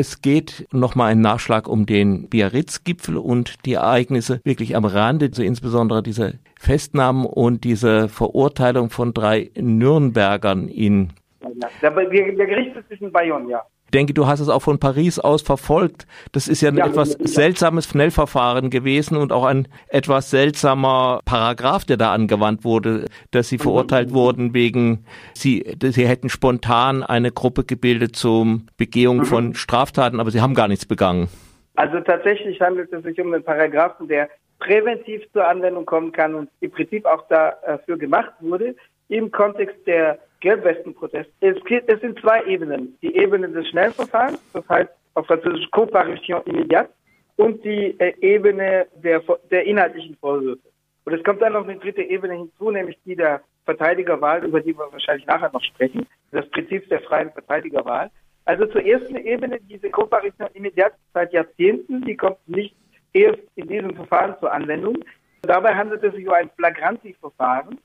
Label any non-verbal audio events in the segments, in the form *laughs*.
Es geht nochmal ein Nachschlag um den Biarritz-Gipfel und die Ereignisse wirklich am Rande, also insbesondere diese Festnahmen und diese Verurteilung von drei Nürnbergern in. Der, der Gerichtssitz ist in Bayonne, ja denke, du hast es auch von Paris aus verfolgt. Das ist ja ein ja, etwas seltsames Schnellverfahren gewesen und auch ein etwas seltsamer Paragraph, der da angewandt wurde, dass sie mhm. verurteilt wurden wegen, sie, sie hätten spontan eine Gruppe gebildet zum Begehung mhm. von Straftaten, aber sie haben gar nichts begangen. Also tatsächlich handelt es sich um einen Paragraphen, der präventiv zur Anwendung kommen kann und im Prinzip auch dafür gemacht wurde, im Kontext der Gelbwestenprotest. Es, es sind zwei Ebenen. Die Ebene des Schnellverfahrens, das heißt auf Französisch Comparution immédiate, und die äh, Ebene der, der inhaltlichen Vorwürfe. Und es kommt dann noch eine dritte Ebene hinzu, nämlich die der Verteidigerwahl, über die wir wahrscheinlich nachher noch sprechen, das Prinzip der freien Verteidigerwahl. Also zur ersten Ebene, diese Comparution immédiate seit Jahrzehnten, die kommt nicht erst in diesem Verfahren zur Anwendung. Dabei handelt es sich um ein Flagranti-Verfahren.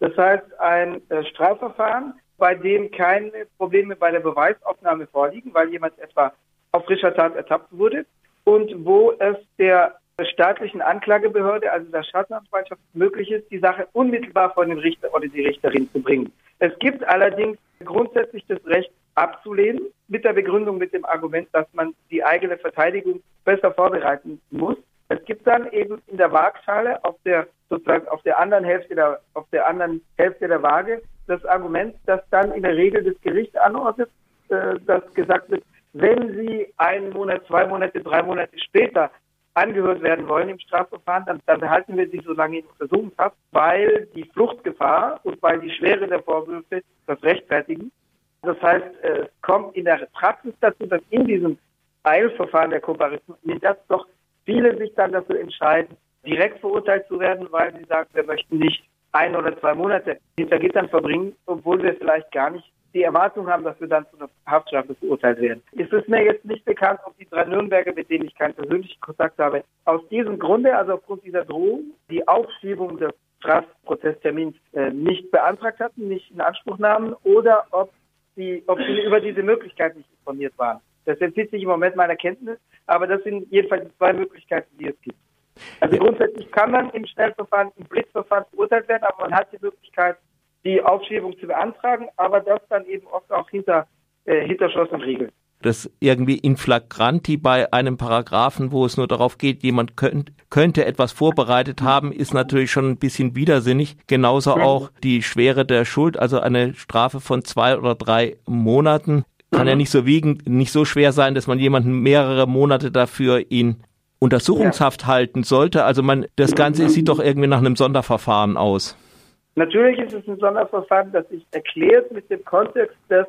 Das heißt, ein äh, Strafverfahren, bei dem keine Probleme bei der Beweisaufnahme vorliegen, weil jemand etwa auf frischer Tat ertappt wurde und wo es der staatlichen Anklagebehörde, also der Staatsanwaltschaft, möglich ist, die Sache unmittelbar vor den Richter oder die Richterin zu bringen. Es gibt allerdings grundsätzlich das Recht abzulehnen, mit der Begründung, mit dem Argument, dass man die eigene Verteidigung besser vorbereiten muss. Es gibt dann eben in der Waagschale auf der sozusagen auf der anderen Hälfte der auf der anderen Hälfte der Waage das Argument, dass dann in der Regel das Gericht anordnet, äh, dass gesagt wird, wenn Sie einen Monat, zwei Monate, drei Monate später angehört werden wollen im Strafverfahren, dann, dann behalten wir Sie so lange in Untersuchungshaft, weil die Fluchtgefahr und weil die Schwere der Vorwürfe das rechtfertigen. Das heißt, es kommt in der Praxis dazu, dass in diesem Eilverfahren der Kooperation, das doch viele sich dann dafür entscheiden, direkt verurteilt zu werden, weil sie sagen, wir möchten nicht ein oder zwei Monate hinter Gittern verbringen, obwohl wir vielleicht gar nicht die Erwartung haben, dass wir dann zu einer Haftstrafe verurteilt werden. Es ist mir jetzt nicht bekannt, ob die drei Nürnberger, mit denen ich keinen persönlichen Kontakt habe, aus diesem Grunde, also aufgrund dieser Drohung, die Aufschiebung des Strafprozesstermins äh, nicht beantragt hatten, nicht in Anspruch nahmen, oder ob sie, ob sie über diese Möglichkeit nicht informiert waren. Das entzieht sich im Moment meiner Kenntnis, aber das sind jedenfalls die zwei Möglichkeiten, die es gibt. Also grundsätzlich kann man im Schnellverfahren, im Blitzverfahren verurteilt werden, aber man hat die Möglichkeit, die Aufschiebung zu beantragen, aber das dann eben oft auch hinter, äh, hinter Schloss und Riegel. Das irgendwie in flagranti bei einem Paragraphen, wo es nur darauf geht, jemand könnt, könnte etwas vorbereitet haben, ist natürlich schon ein bisschen widersinnig. Genauso auch die Schwere der Schuld, also eine Strafe von zwei oder drei Monaten kann ja nicht so wiegen, nicht so schwer sein, dass man jemanden mehrere Monate dafür ihn Untersuchungshaft ja. halten sollte. Also man, das Ganze sieht doch irgendwie nach einem Sonderverfahren aus. Natürlich ist es ein Sonderverfahren, das sich erklärt mit dem Kontext des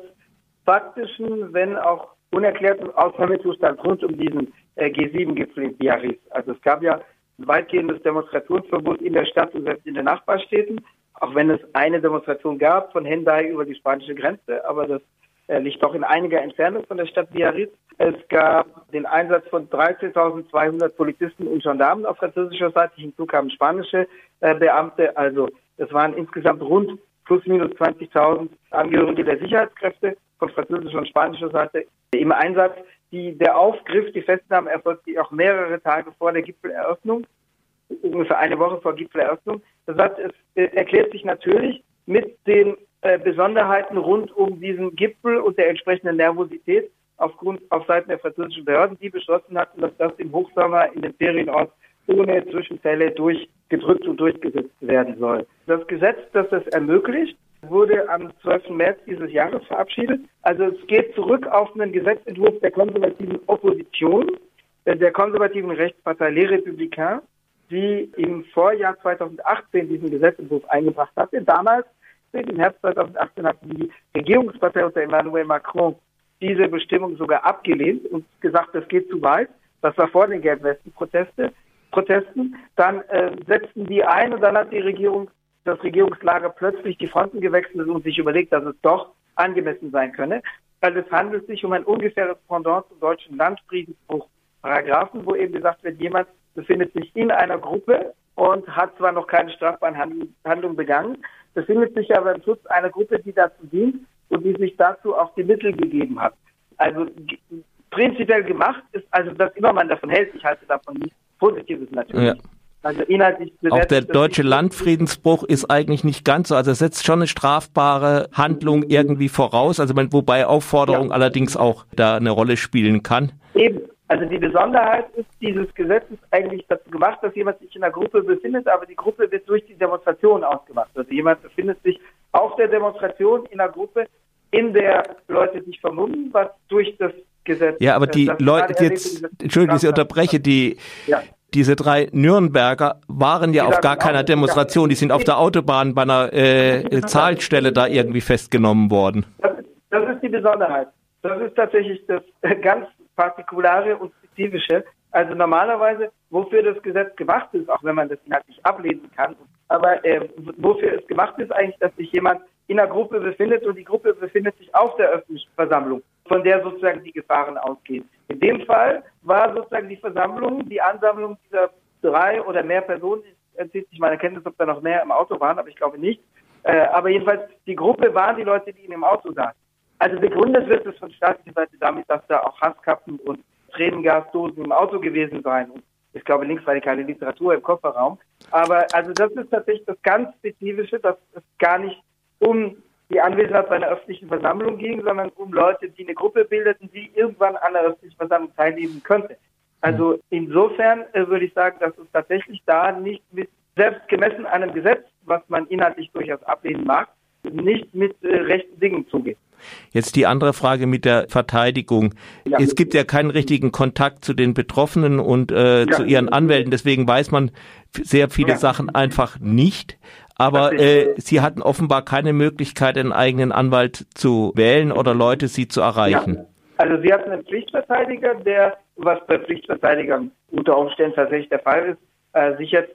faktischen, wenn auch unerklärten Ausnahmezustands rund um diesen äh, G7-Gipfel in Biarritz. Also es gab ja ein weitgehendes Demonstrationsverbot in der Stadt und selbst in den Nachbarstädten, auch wenn es eine Demonstration gab von Hendai über die spanische Grenze, aber das äh, liegt doch in einiger Entfernung von der Stadt Biarritz. Es gab den Einsatz von 13.200 Polizisten und Gendarmen auf französischer Seite. Hinzu kamen spanische äh, Beamte. Also es waren insgesamt rund plus minus 20.000 Angehörige der Sicherheitskräfte von französischer und spanischer Seite im Einsatz. Die, der Aufgriff, die Festnahme erfolgte auch mehrere Tage vor der Gipfeleröffnung, ungefähr eine Woche vor Gipfeleröffnung. Das heißt, es äh, erklärt sich natürlich mit den äh, Besonderheiten rund um diesen Gipfel und der entsprechenden Nervosität aufgrund auf Seiten der französischen Behörden, die beschlossen hatten, dass das im Hochsommer in den Ferienort ohne Zwischenfälle durchgedrückt und durchgesetzt werden soll. Das Gesetz, das das ermöglicht, wurde am 12. März dieses Jahres verabschiedet. Also es geht zurück auf einen Gesetzentwurf der konservativen Opposition, äh, der konservativen Rechtspartei Les Républicains, die im Vorjahr 2018 diesen Gesetzentwurf eingebracht hatte. Damals im Herbst 2018 hat die Regierungspartei unter Emmanuel Macron diese Bestimmung sogar abgelehnt und gesagt, das geht zu weit. Das war vor den Gelbwesten-Protesten. Protesten. Dann äh, setzten die ein und dann hat die Regierung, das Regierungslager plötzlich die Fronten gewechselt und sich überlegt, dass es doch angemessen sein könne. Weil es handelt sich um ein ungefähres Pendant zum deutschen Landfriedensbruch Paragraphen, wo eben gesagt wird, jemand befindet sich in einer Gruppe und hat zwar noch keine strafbare Handlung begangen, befindet sich aber im Schutz einer Gruppe, die dazu dient und die sich dazu auch die Mittel gegeben hat. Also prinzipiell gemacht ist, also dass immer man davon hält, ich halte davon nichts Positives natürlich. Ja. Also inhaltlich Auch der deutsche Landfriedensbruch ist eigentlich nicht ganz so, also er setzt schon eine strafbare Handlung irgendwie voraus, also man, wobei Aufforderung ja. allerdings auch da eine Rolle spielen kann. Eben. Also die Besonderheit ist dieses Gesetzes eigentlich dazu gemacht, dass jemand sich in einer Gruppe befindet, aber die Gruppe wird durch die Demonstration ausgemacht. Also jemand befindet sich auf der Demonstration in einer Gruppe, in der Leute sich vermummen, was durch das Gesetz. Ja, aber die Leute jetzt, Entschuldigung, ich unterbreche, die, ja. diese drei Nürnberger waren ja die auf gar keiner Demonstration, die sind auf der Autobahn bei einer äh, *laughs* Zahlstelle da irgendwie festgenommen worden. Das, das ist die Besonderheit. Das ist tatsächlich das ganz Partikulare und Spezifische. Also normalerweise, wofür das Gesetz gemacht ist, auch wenn man das inhaltlich ablesen kann, aber äh, wofür es gemacht ist eigentlich, dass sich jemand in einer Gruppe befindet und die Gruppe befindet sich auf der öffentlichen Versammlung, von der sozusagen die Gefahren ausgehen. In dem Fall war sozusagen die Versammlung, die Ansammlung dieser drei oder mehr Personen, entzieht sich meine Kenntnis, ob da noch mehr im Auto waren, aber ich glaube nicht. Äh, aber jedenfalls, die Gruppe waren die Leute, die in dem Auto saßen. Also begründet wird es von staatlicher Seite damit, dass da auch Hasskappen und Tränengasdosen im Auto gewesen seien. Und ich glaube, linksradikale Literatur im Kofferraum. Aber also das ist tatsächlich das ganz Spezifische, dass es gar nicht um die Anwesenheit bei einer öffentlichen Versammlung ging, sondern um Leute, die eine Gruppe bildeten, die irgendwann an einer öffentlichen Versammlung teilnehmen könnte. Also insofern äh, würde ich sagen, dass es tatsächlich da nicht mit, selbst gemessen einem Gesetz, was man inhaltlich durchaus ablehnen mag, nicht mit äh, rechten Dingen zugeht. Jetzt die andere Frage mit der Verteidigung. Ja. Es gibt ja keinen richtigen Kontakt zu den Betroffenen und äh, ja. zu ihren Anwälten, deswegen weiß man sehr viele ja. Sachen einfach nicht. Aber äh, Sie hatten offenbar keine Möglichkeit, einen eigenen Anwalt zu wählen oder Leute, Sie zu erreichen. Also Sie hatten einen Pflichtverteidiger, der, was bei Pflichtverteidigern unter Umständen tatsächlich der Fall ist, äh, sich jetzt,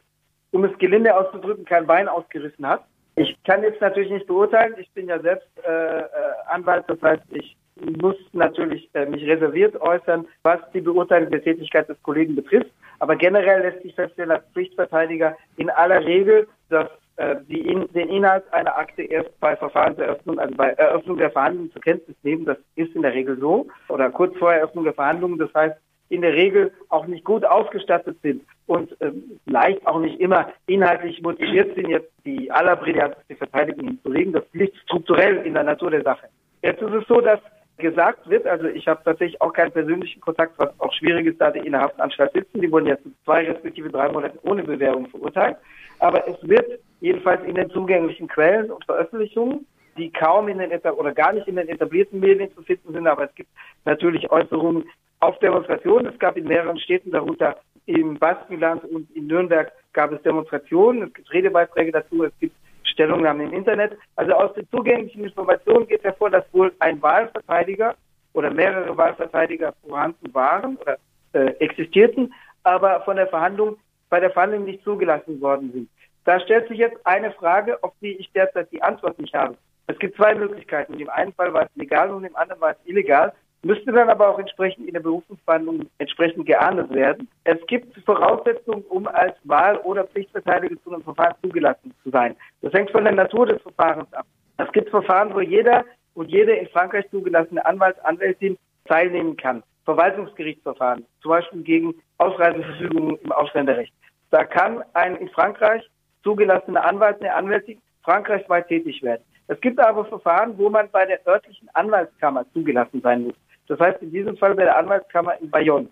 um es gelinde auszudrücken, kein Bein ausgerissen hat. Ich kann jetzt natürlich nicht beurteilen. Ich bin ja selbst äh, äh, Anwalt, das heißt, ich muss natürlich äh, mich reserviert äußern, was die Beurteilung der Tätigkeit des Kollegen betrifft. Aber generell lässt sich feststellen als Pflichtverteidiger in aller Regel, dass äh, die in, den Inhalt einer Akte erst bei Verfahrenseröffnung, also bei Eröffnung der Verhandlungen zur Kenntnis nehmen. Das ist in der Regel so. Oder kurz vor Eröffnung der Verhandlungen. Das heißt, in der Regel auch nicht gut ausgestattet sind und ähm, leicht auch nicht immer inhaltlich motiviert sind, jetzt die allerbrillantesten Verteidigung hinzulegen. Das liegt strukturell in der Natur der Sache. Jetzt ist es so, dass gesagt wird, also ich habe tatsächlich auch keinen persönlichen Kontakt, was auch schwierig ist, da die in der Haftanstalt sitzen. Die wurden jetzt zwei respektive drei Monate ohne Bewährung verurteilt. Aber es wird jedenfalls in den zugänglichen Quellen und Veröffentlichungen die kaum in den oder gar nicht in den etablierten Medien zu finden sind, aber es gibt natürlich Äußerungen auf Demonstrationen. Es gab in mehreren Städten, darunter im Baskenland und in Nürnberg, gab es Demonstrationen. Es gibt Redebeiträge dazu. Es gibt Stellungnahmen im Internet. Also aus den zugänglichen Informationen geht hervor, dass wohl ein Wahlverteidiger oder mehrere Wahlverteidiger vorhanden waren oder äh, existierten, aber von der Verhandlung bei der Verhandlung nicht zugelassen worden sind. Da stellt sich jetzt eine Frage, auf die ich derzeit die Antwort nicht habe. Es gibt zwei Möglichkeiten. Im einen Fall war es legal und im anderen war es illegal müsste dann aber auch entsprechend in der Berufungsverhandlung entsprechend geahndet werden. Es gibt Voraussetzungen, um als Wahl- oder Pflichtverteidiger zu einem Verfahren zugelassen zu sein. Das hängt von der Natur des Verfahrens ab. Es gibt Verfahren, wo jeder und jede in Frankreich zugelassene Anwalt, Anwältin teilnehmen kann. Verwaltungsgerichtsverfahren, zum Beispiel gegen Ausreiseverfügungen im Ausländerrecht. Da kann ein in Frankreich zugelassener Anwalt, eine Anwältin frankreichweit tätig werden. Es gibt aber Verfahren, wo man bei der örtlichen Anwaltskammer zugelassen sein muss. Das heißt in diesem Fall bei der Anwaltskammer in Bayonne.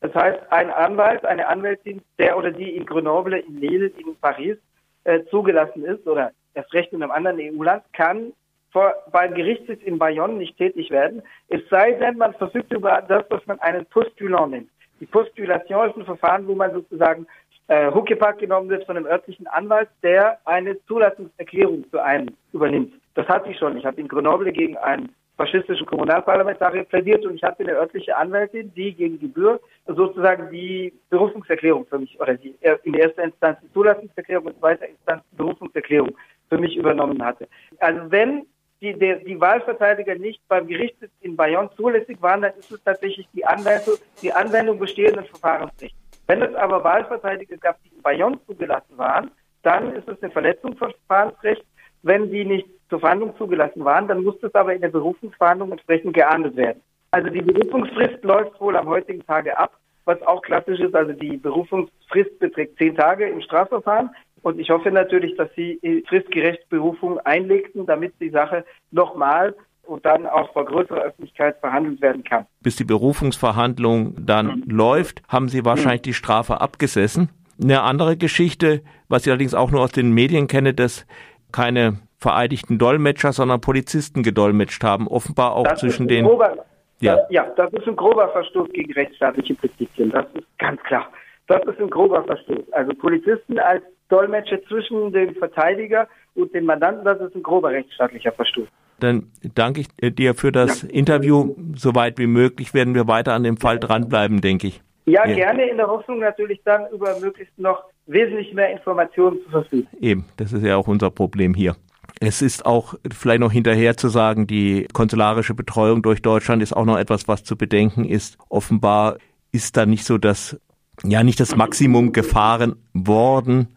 Das heißt, ein Anwalt, eine Anwältin, der oder die in Grenoble, in Lille, in Paris äh, zugelassen ist oder erst recht in einem anderen EU-Land, kann vor, beim Gerichtssitz in Bayonne nicht tätig werden, es sei denn, man verfügt über das, was man einen Postulant nennt. Die Postulation ist ein Verfahren, wo man sozusagen äh, Huckepack genommen wird von einem örtlichen Anwalt, der eine Zulassungserklärung zu einem übernimmt. Das hatte ich schon. Ich habe in Grenoble gegen einen faschistischen Kommunalparlamentarier plädiert und ich hatte eine örtliche Anwältin, die gegen Gebühr sozusagen die Berufungserklärung für mich, oder die in erster Instanz die Zulassungserklärung und in zweiter Instanz die Berufungserklärung für mich übernommen hatte. Also wenn die, der, die Wahlverteidiger nicht beim Gerichtssitz in Bayonne zulässig waren, dann ist es tatsächlich die Anwendung, die Anwendung bestehenden Verfahrensrechts. Wenn es aber Wahlverteidiger gab, die in Bayonne zugelassen waren, dann ist es eine Verletzung von Verfahrensrecht. Wenn die nicht zur Verhandlung zugelassen waren, dann musste es aber in der Berufungsverhandlung entsprechend geahndet werden. Also die Berufungsfrist läuft wohl am heutigen Tage ab, was auch klassisch ist. Also die Berufungsfrist beträgt zehn Tage im Strafverfahren. Und ich hoffe natürlich, dass Sie fristgerecht Berufung einlegten, damit die Sache nochmal und dann auch vor größerer Öffentlichkeit verhandelt werden kann. Bis die Berufungsverhandlung dann mhm. läuft, haben Sie wahrscheinlich mhm. die Strafe abgesessen. Eine andere Geschichte, was ich allerdings auch nur aus den Medien kenne, dass keine vereidigten Dolmetscher, sondern Polizisten gedolmetscht haben, offenbar auch das zwischen den. Grober, ja. Das, ja, das ist ein grober Verstoß gegen rechtsstaatliche Prinzipien. Das ist ganz klar. Das ist ein grober Verstoß. Also Polizisten als Dolmetscher zwischen dem Verteidiger und dem Mandanten, das ist ein grober rechtsstaatlicher Verstoß. Dann danke ich dir für das ja. Interview. Soweit wie möglich werden wir weiter an dem Fall dranbleiben, denke ich. Ja, ja, gerne in der Hoffnung natürlich dann über möglichst noch wesentlich mehr Informationen zu verfügen. Eben, das ist ja auch unser Problem hier. Es ist auch vielleicht noch hinterher zu sagen, die konsularische Betreuung durch Deutschland ist auch noch etwas, was zu bedenken ist. Offenbar ist da nicht so das, ja, nicht das Maximum gefahren worden,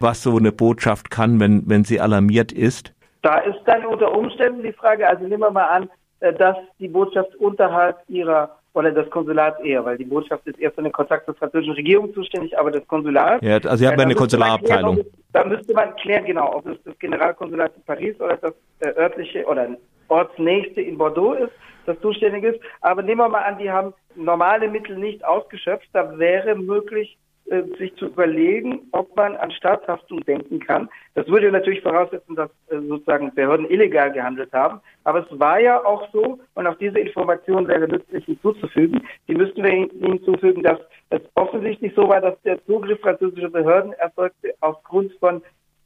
was so eine Botschaft kann, wenn, wenn sie alarmiert ist. Da ist dann unter Umständen die Frage, also nehmen wir mal an, äh, dass die Botschaft unterhalb ihrer oder das Konsulat eher, weil die Botschaft ist eher für den Kontakt zur französischen Regierung zuständig, aber das Konsulat. Ja, also Sie haben ja, eine Konsularabteilung. Da müsste man klären, genau, ob es das Generalkonsulat in Paris oder das äh, örtliche oder ortsnächste in Bordeaux ist, das zuständig ist. Aber nehmen wir mal an, die haben normale Mittel nicht ausgeschöpft, da wäre möglich, äh, sich zu überlegen, ob man an Staatshaftung denken kann. Das würde natürlich voraussetzen, dass äh, sozusagen Behörden illegal gehandelt haben. Aber es war ja auch so, und auch diese Information wäre nützlich hinzuzufügen, die müssten wir hinzufügen, dass es offensichtlich so war, dass der Zugriff französischer Behörden erfolgte aufgrund von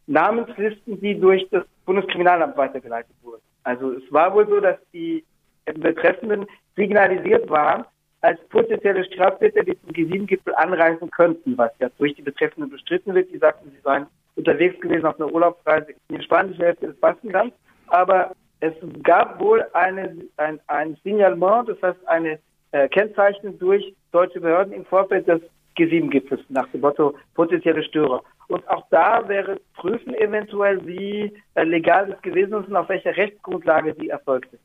Namenslisten, die durch das Bundeskriminalamt weitergeleitet wurden. Also es war wohl so, dass die Betreffenden signalisiert waren, als potenzielle Straftäter, die zum G7-Gipfel anreisen könnten, was ja durch die Betreffenden bestritten wird. Die sagten, sie seien unterwegs gewesen auf einer Urlaubsreise in die spanische Hälfte des Baskenlands. Aber es gab wohl eine, ein, ein Signalement, das heißt eine äh, Kennzeichnung durch deutsche Behörden im Vorfeld des G7-Gipfels nach dem Motto potenzielle Störer. Und auch da wäre prüfen eventuell, wie äh, legal es gewesen ist und auf welcher Rechtsgrundlage sie erfolgte.